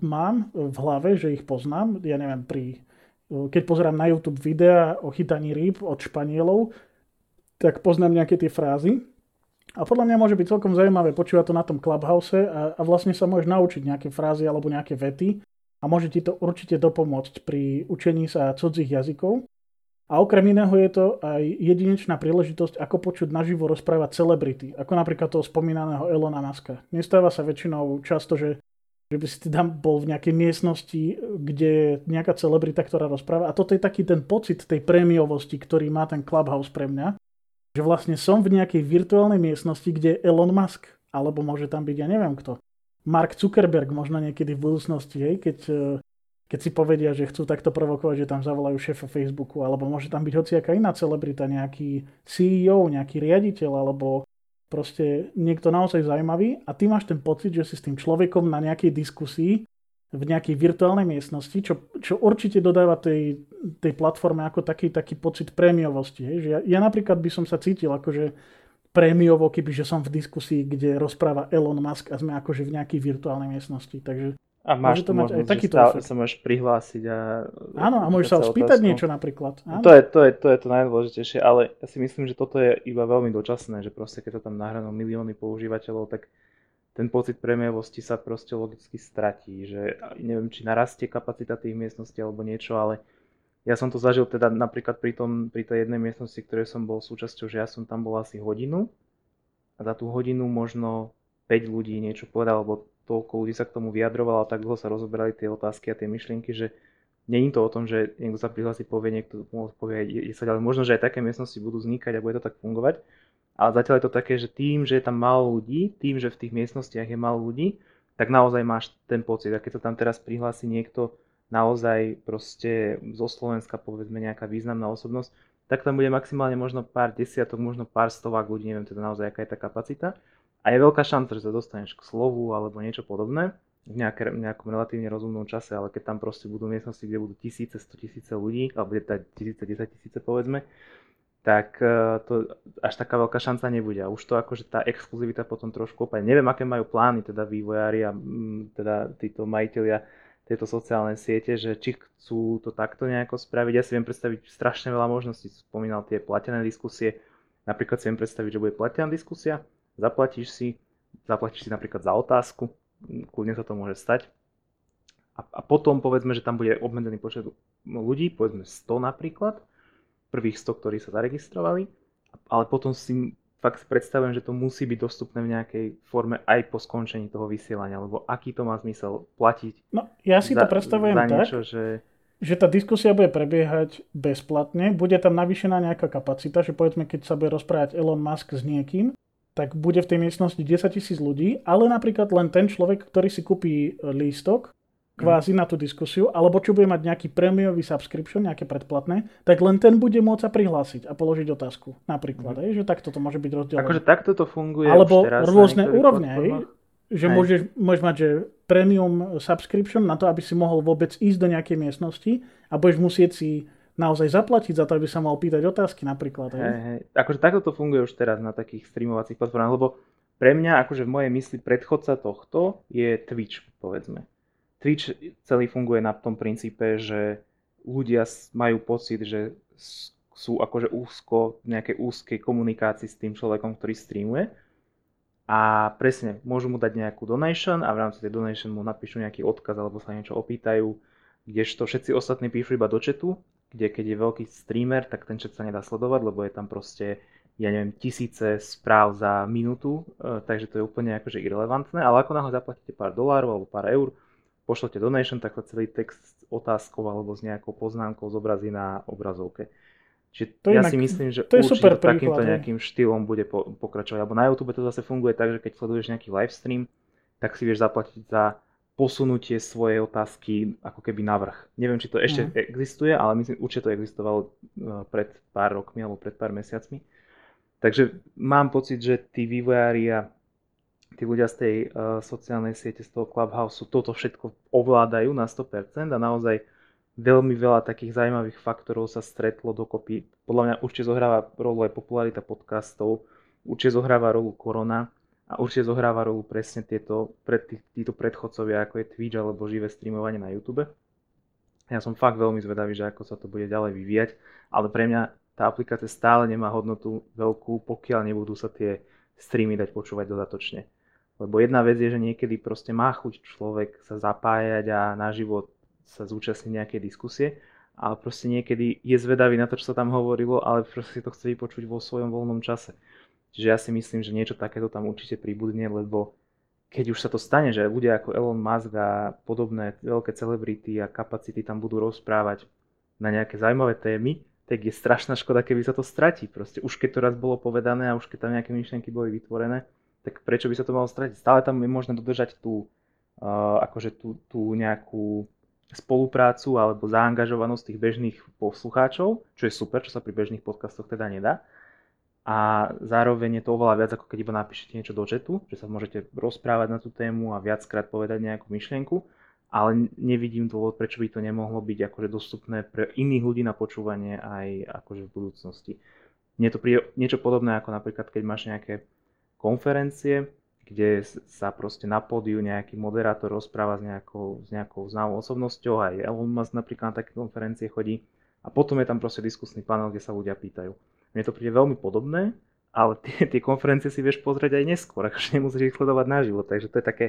mám v hlave, že ich poznám, ja neviem, pri, e, keď pozerám na YouTube videa o chytaní rýb od Španielov, tak poznám nejaké tie frázy, a podľa mňa môže byť celkom zaujímavé počúvať to na tom Clubhouse a, a vlastne sa môžeš naučiť nejaké frázy alebo nejaké vety a môže ti to určite dopomôcť pri učení sa cudzích jazykov. A okrem iného je to aj jedinečná príležitosť, ako počuť naživo rozprávať celebrity, ako napríklad toho spomínaného Elona Muska. Nestáva sa väčšinou často, že, že by si tam bol v nejakej miestnosti, kde je nejaká celebrita, ktorá rozpráva. A toto je taký ten pocit tej prémiovosti, ktorý má ten Clubhouse pre mňa že vlastne som v nejakej virtuálnej miestnosti, kde Elon Musk, alebo môže tam byť, ja neviem kto, Mark Zuckerberg možno niekedy v budúcnosti, hej, keď, e, keď si povedia, že chcú takto provokovať, že tam zavolajú šéfa Facebooku, alebo môže tam byť hociaká iná celebrita, nejaký CEO, nejaký riaditeľ, alebo proste niekto naozaj zaujímavý. A ty máš ten pocit, že si s tým človekom na nejakej diskusii v nejakej virtuálnej miestnosti, čo, čo určite dodáva tej, tej platforme ako taký, taký pocit prémiovosti. Hej? Že ja, ja napríklad by som sa cítil akože prémiovo, keby že som v diskusii, kde rozpráva Elon Musk a sme akože v nejakej virtuálnej miestnosti. Takže a máš to mať aj takýto stále sa môžeš prihlásiť a... Áno, a môžeš sa spýtať niečo napríklad. Áno. To, je, to, je, to je to najdôležitejšie, ale ja si myslím, že toto je iba veľmi dočasné, že proste keď to tam nahranú milióny používateľov, tak ten pocit premievosti sa proste logicky stratí, že neviem, či narastie kapacita tých miestností alebo niečo, ale ja som to zažil teda napríklad pri, tom, pri tej jednej miestnosti, ktorej som bol súčasťou, že ja som tam bol asi hodinu a za tú hodinu možno 5 ľudí niečo povedal, alebo toľko ľudí sa k tomu vyjadrovalo a tak dlho sa rozoberali tie otázky a tie myšlienky, že není to o tom, že niekto sa prihlási, povie, niekto povie 10, ale možno, že aj také miestnosti budú vznikať a bude to tak fungovať. Ale zatiaľ je to také, že tým, že je tam málo ľudí, tým, že v tých miestnostiach je málo ľudí, tak naozaj máš ten pocit. A keď sa tam teraz prihlási niekto naozaj proste zo Slovenska, povedzme nejaká významná osobnosť, tak tam bude maximálne možno pár desiatok, možno pár stovák ľudí, neviem teda naozaj, aká je tá kapacita. A je veľká šanca, že sa dostaneš k slovu alebo niečo podobné v nejaké, nejakom relatívne rozumnom čase, ale keď tam proste budú miestnosti, kde budú tisíce, sto tisíce ľudí, alebo teda tisíce, desať tisíce povedzme, tak e, to až taká veľká šanca nebude. A už to akože tá exkluzivita potom trošku opäť. Neviem, aké majú plány teda vývojári a mm, teda títo majiteľia tejto sociálnej siete, že či chcú to takto nejako spraviť. Ja si viem predstaviť strašne veľa možností. Spomínal tie platené diskusie. Napríklad si viem predstaviť, že bude platená diskusia, zaplatíš si, zaplatíš si napríklad za otázku, kľudne sa to môže stať. A, a potom povedzme, že tam bude obmedzený počet ľudí, povedzme 100 napríklad, prvých 100, ktorí sa zaregistrovali ale potom si fakt predstavujem, že to musí byť dostupné v nejakej forme aj po skončení toho vysielania, lebo aký to má zmysel platiť No, ja si za, to predstavujem za tak, niečo, že... že tá diskusia bude prebiehať bezplatne, bude tam navýšená nejaká kapacita, že povedzme, keď sa bude rozprávať Elon Musk s niekým, tak bude v tej miestnosti 10 tisíc ľudí, ale napríklad len ten človek, ktorý si kúpi lístok, kvázi na tú diskusiu, alebo čo bude mať nejaký prémiový subscription, nejaké predplatné, tak len ten bude môcť sa prihlásiť a položiť otázku. Napríklad, mm. hej, že takto to môže byť rozdelené. Akože takto to funguje Alebo už teraz rôzne úrovne, hej, že Hej. môžeš, môžeš mať že premium subscription na to, aby si mohol vôbec ísť do nejakej miestnosti a budeš musieť si naozaj zaplatiť za to, aby sa mal pýtať otázky napríklad. Hej, hej. Akože takto to funguje už teraz na takých streamovacích platformách, lebo pre mňa, akože v mojej mysli predchodca tohto je Twitch, povedzme. Twitch celý funguje na tom princípe, že ľudia majú pocit, že sú akože úzko v nejakej úzkej komunikácii s tým človekom, ktorý streamuje. A presne, môžu mu dať nejakú donation a v rámci tej donation mu napíšu nejaký odkaz alebo sa niečo opýtajú, kdežto všetci ostatní píšu iba do chatu, kde keď je veľký streamer, tak ten chat sa nedá sledovať, lebo je tam proste, ja neviem, tisíce správ za minútu, e, takže to je úplne akože irrelevantné, ale ako náhle zaplatíte pár dolárov alebo pár eur, pošlete donation, tak sa celý text s otázkou alebo s nejakou poznámkou zobrazí na obrazovke. Čiže To ja inak- si myslím, že to je super takýmto príklad, hej. nejakým štýlom bude po, pokračovať. Alebo na YouTube to zase funguje tak, že keď sleduješ nejaký livestream, tak si vieš zaplatiť za posunutie svojej otázky ako keby navrh. Neviem, či to ešte Mhm. existuje, ale myslím, určite to existovalo eh, pred pár rokmi alebo pred pár mesiacmi. Takže mám pocit, že tí vývojári a tí ľudia z tej uh, sociálnej siete, z toho Clubhouse toto všetko ovládajú na 100% a naozaj veľmi veľa takých zaujímavých faktorov sa stretlo dokopy. Podľa mňa určite zohráva rolu aj popularita podcastov, určite zohráva rolu korona a určite zohráva rolu presne tieto, pred, tí, títo predchodcovia, ako je Twitch alebo živé streamovanie na YouTube. Ja som fakt veľmi zvedavý, že ako sa to bude ďalej vyvíjať, ale pre mňa tá aplikácia stále nemá hodnotu veľkú, pokiaľ nebudú sa tie streamy dať počúvať dodatočne. Lebo jedna vec je, že niekedy proste má chuť človek sa zapájať a na život sa zúčastniť nejakej diskusie, ale proste niekedy je zvedavý na to, čo sa tam hovorilo, ale proste si to chce vypočuť vo svojom voľnom čase. Čiže ja si myslím, že niečo takéto tam určite pribudne, lebo keď už sa to stane, že ľudia ako Elon Musk a podobné veľké celebrity a kapacity tam budú rozprávať na nejaké zaujímavé témy, tak je strašná škoda, keby sa to stratí. Proste už keď to raz bolo povedané a už keď tam nejaké myšlienky boli vytvorené, tak prečo by sa to malo stratiť? Stále tam je možné dodržať tú, uh, akože tú, tú nejakú spoluprácu alebo zaangažovanosť tých bežných poslucháčov, čo je super, čo sa pri bežných podcastoch teda nedá. A zároveň je to oveľa viac, ako keď iba napíšete niečo do chatu, že sa môžete rozprávať na tú tému a viackrát povedať nejakú myšlienku, ale nevidím dôvod, prečo by to nemohlo byť akože dostupné pre iných ľudí na počúvanie aj akože v budúcnosti. Mne to príde niečo podobné ako napríklad, keď máš nejaké konferencie, kde sa proste na pódiu nejaký moderátor rozpráva s nejakou, s nejakou známou osobnosťou, aj Elon Musk napríklad na také konferencie chodí a potom je tam proste diskusný panel, kde sa ľudia pýtajú. Mne to príde veľmi podobné, ale tie, tie konferencie si vieš pozrieť aj neskôr, akože nemusíš ich sledovať naživo, takže to je také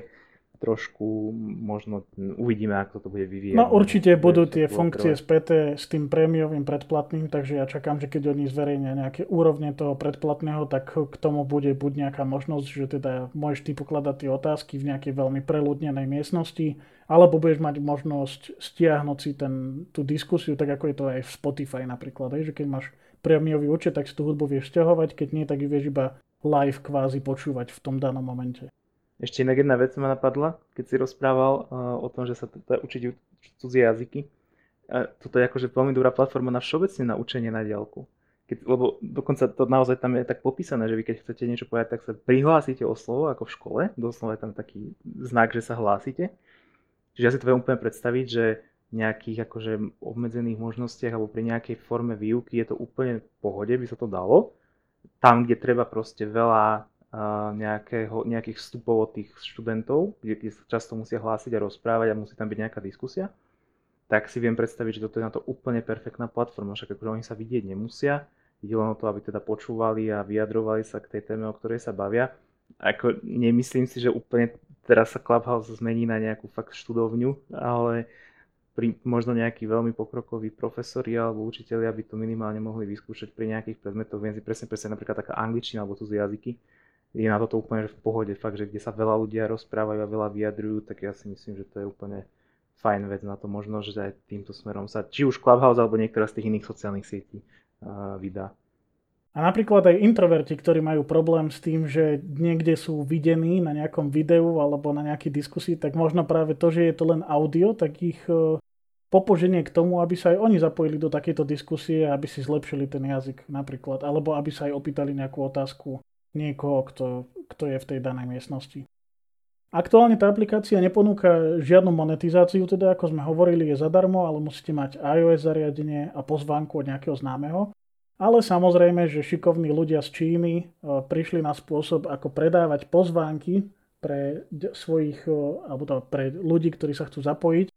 trošku, možno uvidíme, ako to bude vyvíjať. No určite budú tie funkcie späté s tým prémiovým predplatným, takže ja čakám, že keď oni zverejnia nejaké úrovne toho predplatného, tak k tomu bude buď nejaká možnosť, že teda môžeš ty pokladať tie otázky v nejakej veľmi preľudnenej miestnosti, alebo budeš mať možnosť stiahnuť si ten, tú diskusiu, tak ako je to aj v Spotify napríklad, že keď máš prémiový účet, tak si tú hudbu vieš stiahovať, keď nie, tak ju vieš iba live kvázi počúvať v tom danom momente. Ešte inak jedna vec ma napadla, keď si rozprával uh, o tom, že sa to dá učiť cudzie jazyky. Uh, toto je akože veľmi dobrá platforma na všeobecne na učenie na diálku. Keď, lebo dokonca to naozaj tam je tak popísané, že vy keď chcete niečo povedať, tak sa prihlásite o slovo ako v škole. Doslova je tam taký znak, že sa hlásite. Čiže ja si to viem úplne predstaviť, že nejakých akože obmedzených možnostiach alebo pri nejakej forme výuky je to úplne v pohode, by sa to dalo. Tam, kde treba proste veľa nejakého, nejakých vstupov od tých študentov, kde, kde sa často musia hlásiť a rozprávať a musí tam byť nejaká diskusia, tak si viem predstaviť, že toto je na to úplne perfektná platforma, však akože oni sa vidieť nemusia, ide len o to, aby teda počúvali a vyjadrovali sa k tej téme, o ktorej sa bavia. Ako nemyslím si, že úplne teraz sa Clubhouse zmení na nejakú fakt študovňu, ale pri, možno nejakí veľmi pokrokoví profesori alebo učiteľia by to minimálne mohli vyskúšať pri nejakých predmetoch. Viem si presne, presne napríklad taká angličtina alebo cudzie jazyky. Je na toto úplne v pohode, fakt, že kde sa veľa ľudia rozprávajú a veľa vyjadrujú, tak ja si myslím, že to je úplne fajn vec na to možno, že aj týmto smerom sa, či už Clubhouse alebo niektorá z tých iných sociálnych sietí uh, vydá. A napríklad aj introverti, ktorí majú problém s tým, že niekde sú videní na nejakom videu alebo na nejakej diskusii, tak možno práve to, že je to len audio, tak ich e, popoženie k tomu, aby sa aj oni zapojili do takejto diskusie, aby si zlepšili ten jazyk napríklad, alebo aby sa aj opýtali nejakú otázku niekoho, kto, kto je v tej danej miestnosti. Aktuálne tá aplikácia neponúka žiadnu monetizáciu, teda ako sme hovorili, je zadarmo, ale musíte mať iOS zariadenie a pozvánku od nejakého známeho. Ale samozrejme, že šikovní ľudia z Číny e, prišli na spôsob, ako predávať pozvánky pre svojich, e, alebo to pre ľudí, ktorí sa chcú zapojiť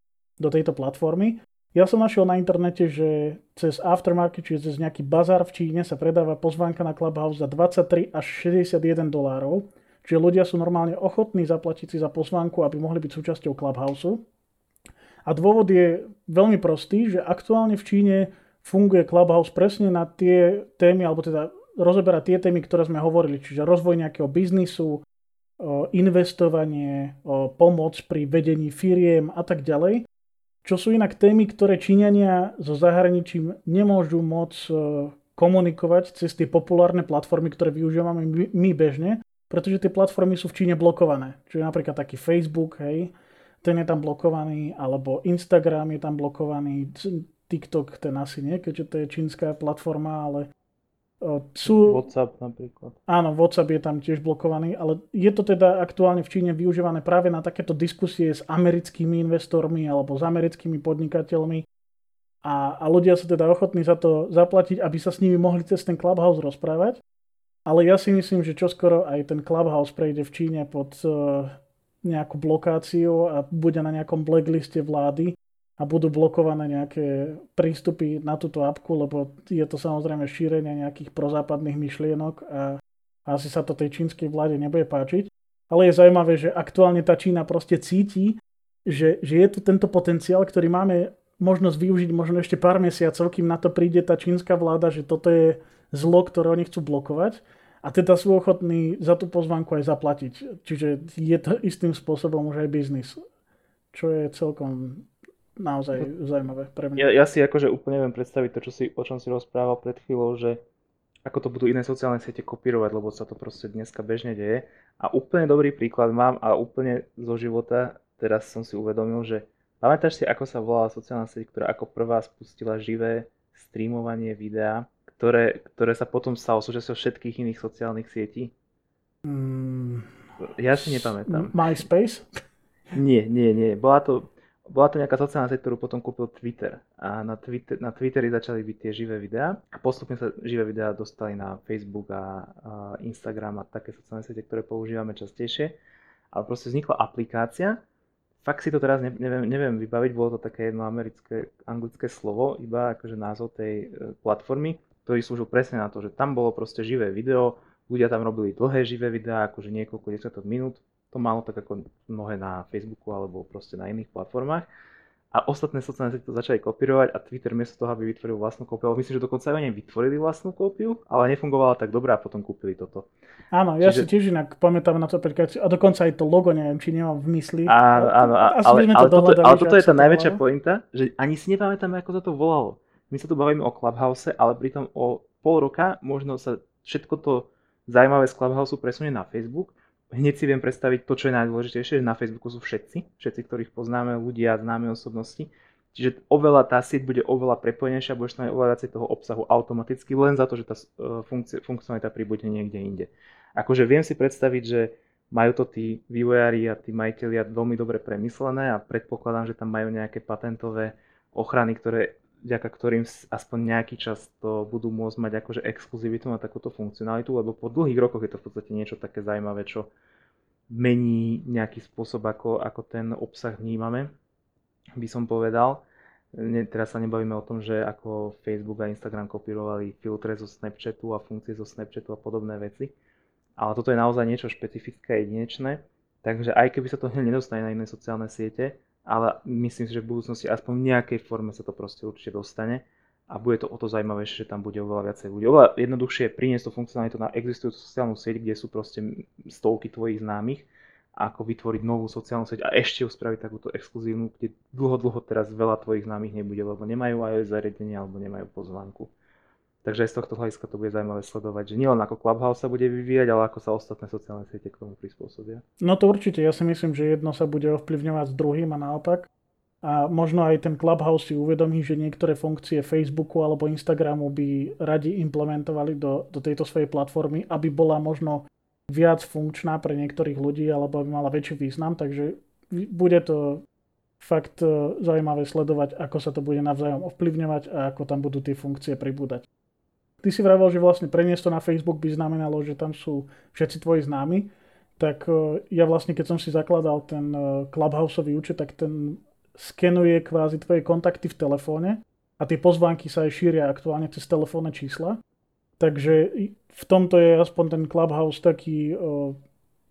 do tejto platformy. Ja som našiel na internete, že cez aftermarket, čiže cez nejaký bazár v Číne sa predáva pozvánka na Clubhouse za 23 až 61 dolárov. Čiže ľudia sú normálne ochotní zaplatiť si za pozvánku, aby mohli byť súčasťou Clubhouse. A dôvod je veľmi prostý, že aktuálne v Číne funguje Clubhouse presne na tie témy, alebo teda rozoberá tie témy, ktoré sme hovorili, čiže rozvoj nejakého biznisu, investovanie, pomoc pri vedení firiem a tak ďalej, čo sú inak témy, ktoré Číňania so zahraničím nemôžu moc komunikovať cez tie populárne platformy, ktoré využívame my bežne, pretože tie platformy sú v Číne blokované. Čiže napríklad taký Facebook, hej, ten je tam blokovaný, alebo Instagram je tam blokovaný, TikTok ten asi nie, keďže to je čínska platforma, ale sú... WhatsApp napríklad. Áno, WhatsApp je tam tiež blokovaný, ale je to teda aktuálne v Číne využívané práve na takéto diskusie s americkými investormi alebo s americkými podnikateľmi a, a ľudia sú teda ochotní za to zaplatiť, aby sa s nimi mohli cez ten Clubhouse rozprávať. Ale ja si myslím, že čoskoro aj ten Clubhouse prejde v Číne pod uh, nejakú blokáciu a bude na nejakom blackliste vlády a budú blokované nejaké prístupy na túto apku, lebo je to samozrejme šírenie nejakých prozápadných myšlienok a asi sa to tej čínskej vláde nebude páčiť. Ale je zaujímavé, že aktuálne tá Čína proste cíti, že, že je tu tento potenciál, ktorý máme možnosť využiť možno ešte pár mesiacov, kým na to príde tá čínska vláda, že toto je zlo, ktoré oni chcú blokovať a teda sú ochotní za tú pozvánku aj zaplatiť. Čiže je to istým spôsobom už aj biznis, čo je celkom naozaj no, zaujímavé pre mňa. Ja, ja si akože úplne viem predstaviť to, čo si, o čom si rozprával pred chvíľou, že ako to budú iné sociálne siete kopírovať, lebo sa to proste dneska bežne deje. A úplne dobrý príklad mám a úplne zo života teraz som si uvedomil, že pamätáš si, ako sa volala sociálna sieť, ktorá ako prvá spustila živé streamovanie videa, ktoré, ktoré sa potom stalo súčasťou všetkých iných sociálnych sietí? Mm, ja si nepamätám. MySpace? Nie, nie, nie. Bola to, bola to nejaká sociálna sieť, ktorú potom kúpil Twitter. A na, Twitter, na Twitteri začali byť tie živé videá. A postupne sa živé videá dostali na Facebook a, a Instagram a také sociálne siete, ktoré používame častejšie. Ale proste vznikla aplikácia. Fakt si to teraz neviem, neviem vybaviť, bolo to také jedno americké, anglické slovo, iba akože názov tej e, platformy, ktorý slúžil presne na to, že tam bolo proste živé video, ľudia tam robili dlhé živé videá, akože niekoľko desiatok minút to malo tak ako mnohé na Facebooku alebo proste na iných platformách. A ostatné sociálne siete to začali kopírovať a Twitter miesto toho, aby vytvoril vlastnú kópiu, ale myslím, že dokonca aj oni vytvorili vlastnú kópiu, ale nefungovala tak dobre a potom kúpili toto. Áno, ja Čiže... si tiež inak pamätám na to aplikáciu a dokonca aj to logo, neviem, či nemám v mysli. Áno, áno, ale, ale, toto, ale toto je tá najväčšia pointa, že ani si nepamätáme, ako sa to volalo. My sa tu bavíme o Clubhouse, ale pritom o pol roka možno sa všetko to zaujímavé z Clubhouse presunie na Facebook hneď si viem predstaviť to, čo je najdôležitejšie, že na Facebooku sú všetci, všetci, ktorých poznáme, ľudia, známe osobnosti. Čiže oveľa tá sieť bude oveľa prepojenejšia, budeš tam oveľa viacej toho obsahu automaticky, len za to, že tá e, funkcie, funkcionalita príbude niekde inde. Akože viem si predstaviť, že majú to tí vývojári a tí majiteľia veľmi dobre premyslené a predpokladám, že tam majú nejaké patentové ochrany, ktoré vďaka ktorým aspoň nejaký čas to budú môcť mať akože exkluzivitu na takúto funkcionalitu, lebo po dlhých rokoch je to v podstate niečo také zaujímavé, čo mení nejaký spôsob, ako, ako ten obsah vnímame, by som povedal. Ne, teraz sa nebavíme o tom, že ako Facebook a Instagram kopírovali filtre zo Snapchatu a funkcie zo Snapchatu a podobné veci. Ale toto je naozaj niečo špecifické a jedinečné. Takže aj keby sa to nedostane na iné sociálne siete, ale myslím si, že v budúcnosti aspoň v nejakej forme sa to proste určite dostane a bude to o to zaujímavejšie, že tam bude oveľa viacej ľudí. Oveľa jednoduchšie je priniesť to funkcionalitu na existujúcu sociálnu sieť, kde sú proste stovky tvojich známych, ako vytvoriť novú sociálnu sieť a ešte ju spraviť takúto exkluzívnu, kde dlho, dlho teraz veľa tvojich známych nebude, lebo nemajú aj zariadenie alebo nemajú pozvánku. Takže aj z tohto hľadiska to bude zaujímavé sledovať, že nielen ako Clubhouse sa bude vyvíjať, ale ako sa ostatné sociálne siete k tomu prispôsobia. No to určite, ja si myslím, že jedno sa bude ovplyvňovať s druhým a naopak. A možno aj ten Clubhouse si uvedomí, že niektoré funkcie Facebooku alebo Instagramu by radi implementovali do, do tejto svojej platformy, aby bola možno viac funkčná pre niektorých ľudí alebo aby mala väčší význam, takže bude to fakt e, zaujímavé sledovať, ako sa to bude navzájom ovplyvňovať a ako tam budú tie funkcie pribúdať. Ty si vravel, že vlastne preniesť to na Facebook by znamenalo, že tam sú všetci tvoji známi, tak e, ja vlastne, keď som si zakladal ten e, Clubhouseový účet, tak ten skenuje kvázi tvoje kontakty v telefóne a tie pozvánky sa aj šíria aktuálne cez telefónne čísla. Takže v tomto je aspoň ten Clubhouse taký o,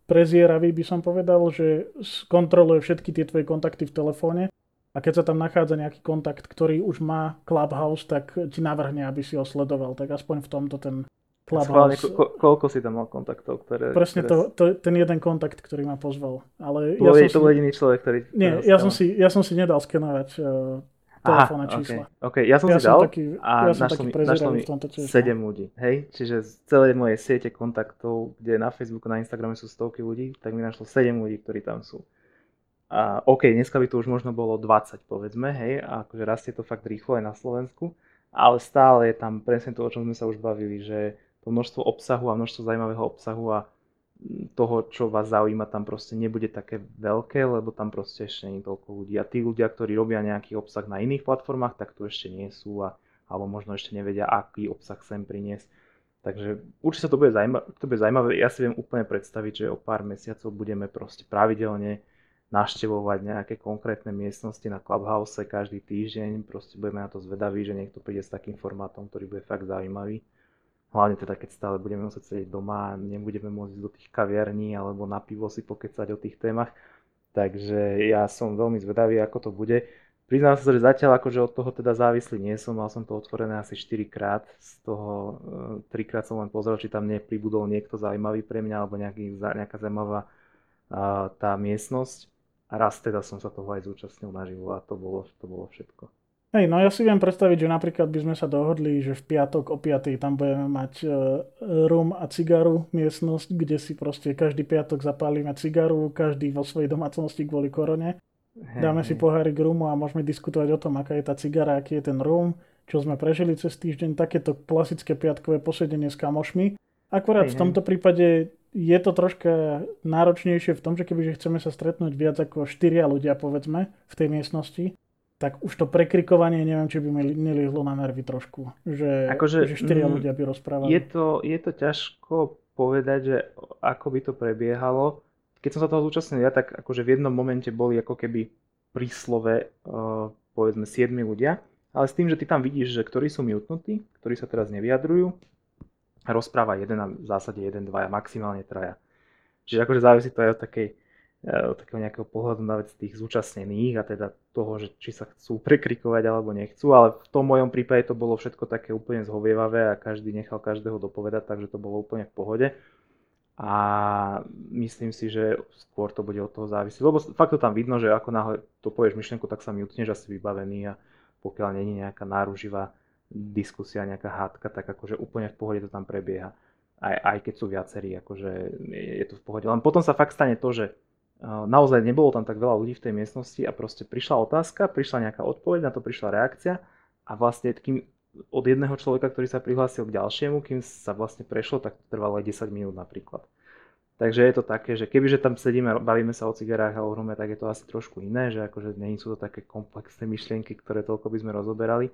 prezieravý, by som povedal, že kontroluje všetky tie tvoje kontakty v telefóne a keď sa tam nachádza nejaký kontakt, ktorý už má Clubhouse, tak ti navrhne, aby si ho sledoval. Tak aspoň v tomto ten Clubhouse... Schválne, ko- koľko si tam mal kontaktov? Ktoré, Presne ktoré... to, to, ten jeden kontakt, ktorý ma pozval. Ale to, ja som to bol jediný človek, ktorý... Nie, ja som, si, ja som si nedal skenovať uh, telefónne čísla. Okay. okay. Ja som ja si som dal taký, a ja som našlo, mi, našlo mi 7 no. ľudí. Hej? Čiže z celej mojej siete kontaktov, kde na Facebooku, na Instagrame sú stovky ľudí, tak mi našlo 7 ľudí, ktorí tam sú. A OK, dneska by to už možno bolo 20, povedzme, hej, a akože rastie to fakt rýchlo aj na Slovensku, ale stále je tam presne to, o čom sme sa už bavili, že to množstvo obsahu a množstvo zaujímavého obsahu a toho, čo vás zaujíma, tam proste nebude také veľké, lebo tam proste ešte nie toľko ľudí. A tí ľudia, ktorí robia nejaký obsah na iných platformách, tak tu ešte nie sú a, alebo možno ešte nevedia, aký obsah sem priniesť. Takže určite sa to bude, zaujímavé, zaujímavé. Ja si viem úplne predstaviť, že o pár mesiacov budeme proste pravidelne naštevovať nejaké konkrétne miestnosti na Clubhouse každý týždeň. Proste budeme na to zvedaví, že niekto príde s takým formátom, ktorý bude fakt zaujímavý. Hlavne teda, keď stále budeme musieť sedieť doma a nebudeme môcť ísť do tých kaviarní alebo na pivo si pokecať o tých témach. Takže ja som veľmi zvedavý, ako to bude. Priznám sa, že zatiaľ akože od toho teda závislý nie som, mal som to otvorené asi 4 krát, z toho 3 e, krát som len pozrel, či tam nepribudol niekto zaujímavý pre mňa alebo nejaký, nejaká zaujímavá tá miestnosť. A raz teda som sa toho aj zúčastnil naživo a to bolo, to bolo všetko. Hej, no ja si viem predstaviť, že napríklad by sme sa dohodli, že v piatok o 5. tam budeme mať uh, rum a cigaru miestnosť, kde si proste každý piatok zapálime cigaru, každý vo svojej domácnosti kvôli korone. Dáme si pohárik rumu a môžeme diskutovať o tom, aká je tá cigara, aký je ten rum, čo sme prežili cez týždeň, takéto klasické piatkové posedenie s kamošmi. Akurát hej, v tomto prípade je to troška náročnejšie v tom, že kebyže chceme sa stretnúť viac ako štyria ľudia, povedzme, v tej miestnosti, tak už to prekrikovanie, neviem, či by mi nelihlo na nervy trošku. Že, akože, že štyria mm, ľudia by rozprávali. Je to, je to ťažko povedať, že ako by to prebiehalo. Keď som sa toho zúčastnil ja, tak akože v jednom momente boli ako keby pri slove uh, povedzme 7 ľudia, ale s tým, že ty tam vidíš, že ktorí sú mutnutí, ktorí sa teraz nevyjadrujú, rozpráva jeden a v zásade jeden, dvaja, maximálne traja. Čiže akože závisí to aj od takej od takého nejakého pohľadu na vec tých zúčastnených a teda toho, že či sa chcú prekrikovať alebo nechcú, ale v tom mojom prípade to bolo všetko také úplne zhovievavé a každý nechal každého dopovedať, takže to bolo úplne v pohode. A myslím si, že skôr to bude od toho závisieť, lebo fakt to tam vidno, že ako náhle to povieš myšlienku, tak sa mi utneš asi vybavený a pokiaľ není nejaká náruživá diskusia, nejaká hádka, tak akože úplne v pohode to tam prebieha. Aj, aj keď sú viacerí, akože je to v pohode. Len potom sa fakt stane to, že naozaj nebolo tam tak veľa ľudí v tej miestnosti a proste prišla otázka, prišla nejaká odpoveď, na to prišla reakcia a vlastne kým od jedného človeka, ktorý sa prihlásil k ďalšiemu, kým sa vlastne prešlo, tak trvalo aj 10 minút napríklad. Takže je to také, že kebyže tam sedíme, bavíme sa o cigarách a o hrume, tak je to asi trošku iné, že akože nie sú to také komplexné myšlienky, ktoré toľko by sme rozoberali.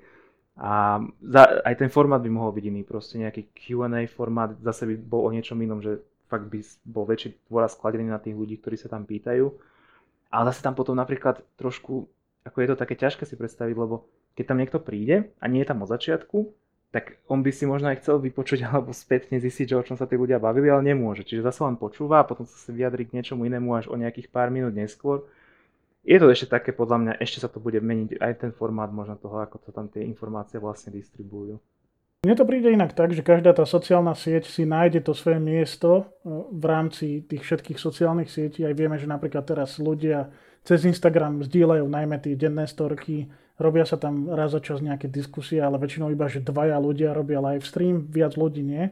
A za, aj ten formát by mohol byť iný, proste nejaký Q&A formát zase by bol o niečom inom, že fakt by bol väčší dôraz skladený na tých ľudí, ktorí sa tam pýtajú. Ale zase tam potom napríklad trošku, ako je to také ťažké si predstaviť, lebo keď tam niekto príde a nie je tam od začiatku, tak on by si možno aj chcel vypočuť alebo spätne zistiť, že o čom sa tí ľudia bavili, ale nemôže. Čiže zase len počúva a potom sa vyjadri k niečomu inému až o nejakých pár minút neskôr. Je to ešte také, podľa mňa, ešte sa to bude meniť aj ten formát možno toho, ako to tam tie informácie vlastne distribujú. Mne to príde inak tak, že každá tá sociálna sieť si nájde to svoje miesto e, v rámci tých všetkých sociálnych sietí. Aj vieme, že napríklad teraz ľudia cez Instagram zdieľajú najmä tie denné storky, robia sa tam raz za čas nejaké diskusie, ale väčšinou iba, že dvaja ľudia robia live stream, viac ľudí nie.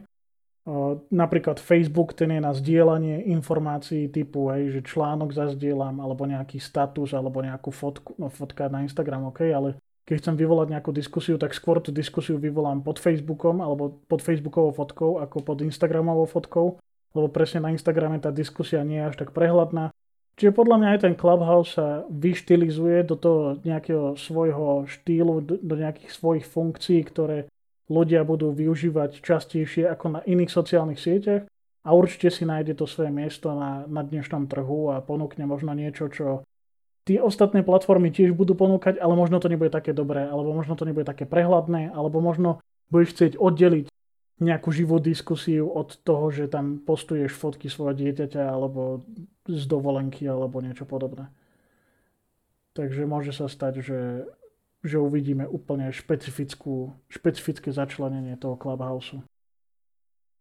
Napríklad Facebook, ten je na zdieľanie informácií typu, hej, že článok zazdielam, alebo nejaký status, alebo nejakú fotku, no fotka na Instagram, ok, ale keď chcem vyvolať nejakú diskusiu, tak skôr tú diskusiu vyvolám pod Facebookom alebo pod Facebookovou fotkou ako pod Instagramovou fotkou, lebo presne na Instagrame tá diskusia nie je až tak prehľadná. Čiže podľa mňa aj ten Clubhouse sa vyštilizuje do toho nejakého svojho štýlu, do nejakých svojich funkcií, ktoré ľudia budú využívať častejšie ako na iných sociálnych sieťach a určite si nájde to svoje miesto na, na dnešnom trhu a ponúkne možno niečo, čo tie ostatné platformy tiež budú ponúkať, ale možno to nebude také dobré, alebo možno to nebude také prehľadné, alebo možno budeš chcieť oddeliť nejakú živú diskusiu od toho, že tam postuješ fotky svojho dieťaťa alebo z dovolenky alebo niečo podobné. Takže môže sa stať, že, že uvidíme úplne špecifickú, špecifické začlenenie toho Clubhouse.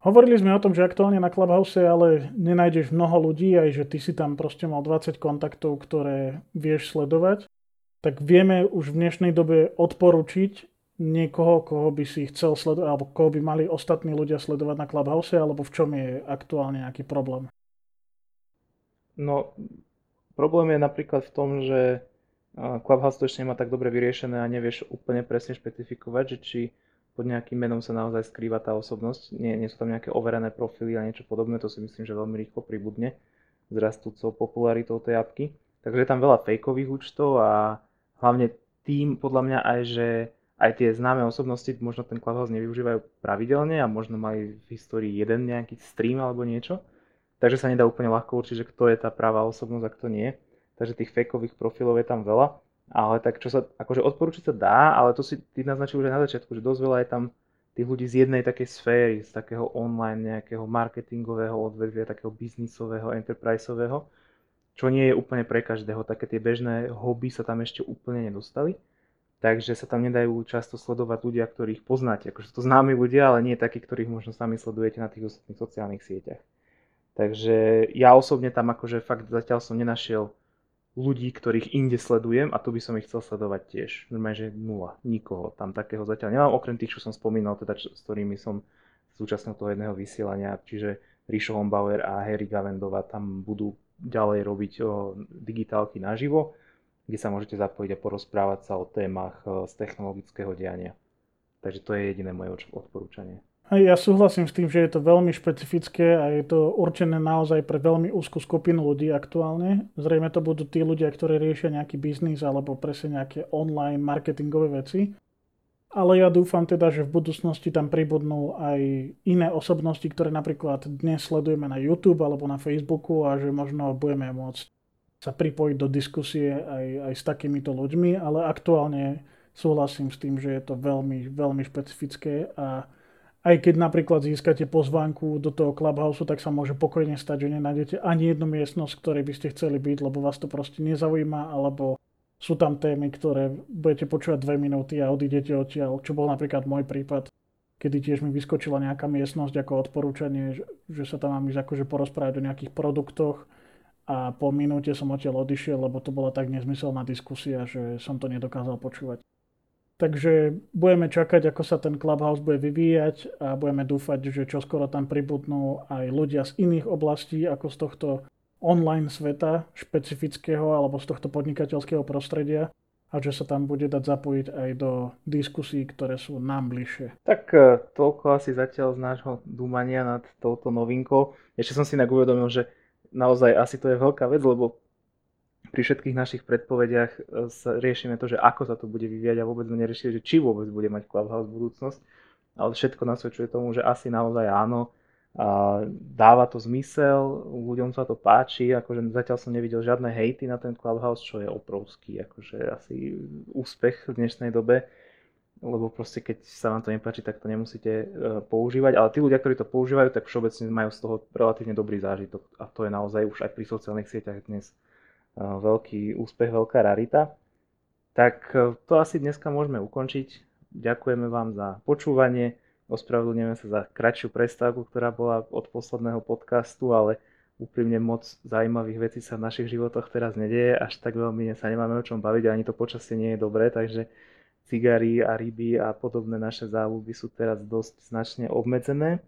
Hovorili sme o tom, že aktuálne na Clubhouse ale nenájdeš mnoho ľudí, aj že ty si tam proste mal 20 kontaktov, ktoré vieš sledovať, tak vieme už v dnešnej dobe odporučiť niekoho, koho by si chcel sledovať, alebo koho by mali ostatní ľudia sledovať na Clubhouse, alebo v čom je aktuálne nejaký problém? No, problém je napríklad v tom, že Clubhouse to ešte nemá tak dobre vyriešené a nevieš úplne presne špecifikovať, že či pod nejakým menom sa naozaj skrýva tá osobnosť. Nie, nie sú tam nejaké overené profily a niečo podobné, to si myslím, že veľmi rýchlo pribudne s rastúcou popularitou tej apky. Takže je tam veľa fejkových účtov a hlavne tým podľa mňa aj, že aj tie známe osobnosti možno ten Clubhouse nevyužívajú pravidelne a možno mali v histórii jeden nejaký stream alebo niečo. Takže sa nedá úplne ľahko určiť, že kto je tá pravá osobnosť a kto nie. Takže tých fejkových profilov je tam veľa. Ale tak čo sa, akože odporúčiť sa dá, ale to si ty naznačil už aj na začiatku, že dosť veľa je tam tých ľudí z jednej takej sféry, z takého online nejakého marketingového odvetvia, takého biznisového, enterpriseového, čo nie je úplne pre každého. Také tie bežné hobby sa tam ešte úplne nedostali. Takže sa tam nedajú často sledovať ľudia, ktorých poznáte. Akože to známi ľudia, ale nie takí, ktorých možno sami sledujete na tých ostatných sociálnych sieťach. Takže ja osobne tam akože fakt zatiaľ som nenašiel ľudí, ktorých inde sledujem a tu by som ich chcel sledovať tiež. Normálne, že nula, nikoho tam takého zatiaľ nemám, okrem tých, čo som spomínal, teda čo, s ktorými som súčasnil toho jedného vysielania, čiže Rišo Hombauer a Harry Gavendova tam budú ďalej robiť o, digitálky naživo, kde sa môžete zapojiť a porozprávať sa o témach o, z technologického diania. Takže to je jediné moje odporúčanie. Ja súhlasím s tým, že je to veľmi špecifické a je to určené naozaj pre veľmi úzkú skupinu ľudí aktuálne. Zrejme to budú tí ľudia, ktorí riešia nejaký biznis alebo presne nejaké online marketingové veci. Ale ja dúfam teda, že v budúcnosti tam pribudnú aj iné osobnosti, ktoré napríklad dnes sledujeme na YouTube alebo na Facebooku a že možno budeme môcť sa pripojiť do diskusie aj, aj s takýmito ľuďmi, ale aktuálne súhlasím s tým, že je to veľmi, veľmi špecifické a aj keď napríklad získate pozvánku do toho Clubhouse, tak sa môže pokojne stať, že nenájdete ani jednu miestnosť, ktorej by ste chceli byť, lebo vás to proste nezaujíma, alebo sú tam témy, ktoré budete počúvať dve minúty a odídete odtiaľ, čo bol napríklad môj prípad, kedy tiež mi vyskočila nejaká miestnosť ako odporúčanie, že, že sa tam mám ísť akože porozprávať o nejakých produktoch a po minúte som odtiaľ odišiel, lebo to bola tak nezmyselná diskusia, že som to nedokázal počúvať. Takže budeme čakať, ako sa ten Clubhouse bude vyvíjať a budeme dúfať, že čoskoro tam pribudnú aj ľudia z iných oblastí ako z tohto online sveta špecifického alebo z tohto podnikateľského prostredia a že sa tam bude dať zapojiť aj do diskusí, ktoré sú nám bližšie. Tak e, toľko asi zatiaľ z nášho dúmania nad touto novinkou. Ešte som si tak uvedomil, že naozaj asi to je veľká vec, lebo pri všetkých našich predpovediach e, riešime to, že ako sa to bude vyvíjať a vôbec sme neriešili, že či vôbec bude mať Clubhouse budúcnosť. Ale všetko nasvedčuje tomu, že asi naozaj áno. A dáva to zmysel, ľuďom sa to páči, akože zatiaľ som nevidel žiadne hejty na ten Clubhouse, čo je obrovský, akože asi úspech v dnešnej dobe, lebo proste keď sa vám to nepáči, tak to nemusíte e, používať, ale tí ľudia, ktorí to používajú, tak všeobecne majú z toho relatívne dobrý zážitok a to je naozaj už aj pri sociálnych sieťach dnes veľký úspech, veľká rarita. Tak to asi dneska môžeme ukončiť. Ďakujeme vám za počúvanie. Ospravedlňujeme sa za kratšiu prestávku, ktorá bola od posledného podcastu, ale úprimne moc zaujímavých vecí sa v našich životoch teraz nedieje, až tak veľmi sa nemáme o čom baviť, ani to počasie nie je dobré, takže cigary a ryby a podobné naše záľuby sú teraz dosť značne obmedzené,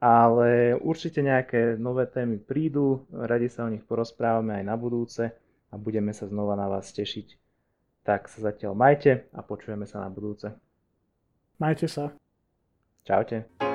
ale určite nejaké nové témy prídu, radi sa o nich porozprávame aj na budúce a budeme sa znova na vás tešiť. Tak sa zatiaľ majte a počujeme sa na budúce. Majte sa. Čaute.